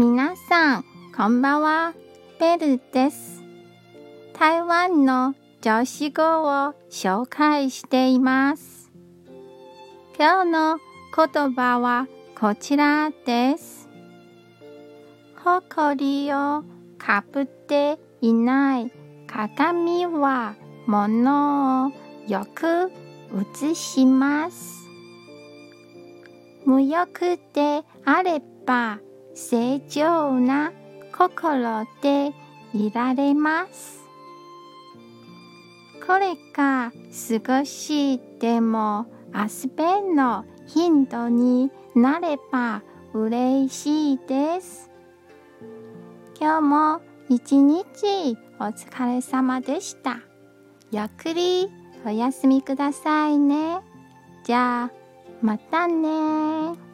皆さん、こんばんは。ベルです。台湾の女子語を紹介しています。今日の言葉はこちらです。ほこりをかぶっていない鏡は物をよく映します。無欲であれば正常な心でいられます。これが少しでも遊びの頻度になれば嬉しいです。今日も一日お疲れ様でした。ゆっくりお休みくださいね。じゃあ、またね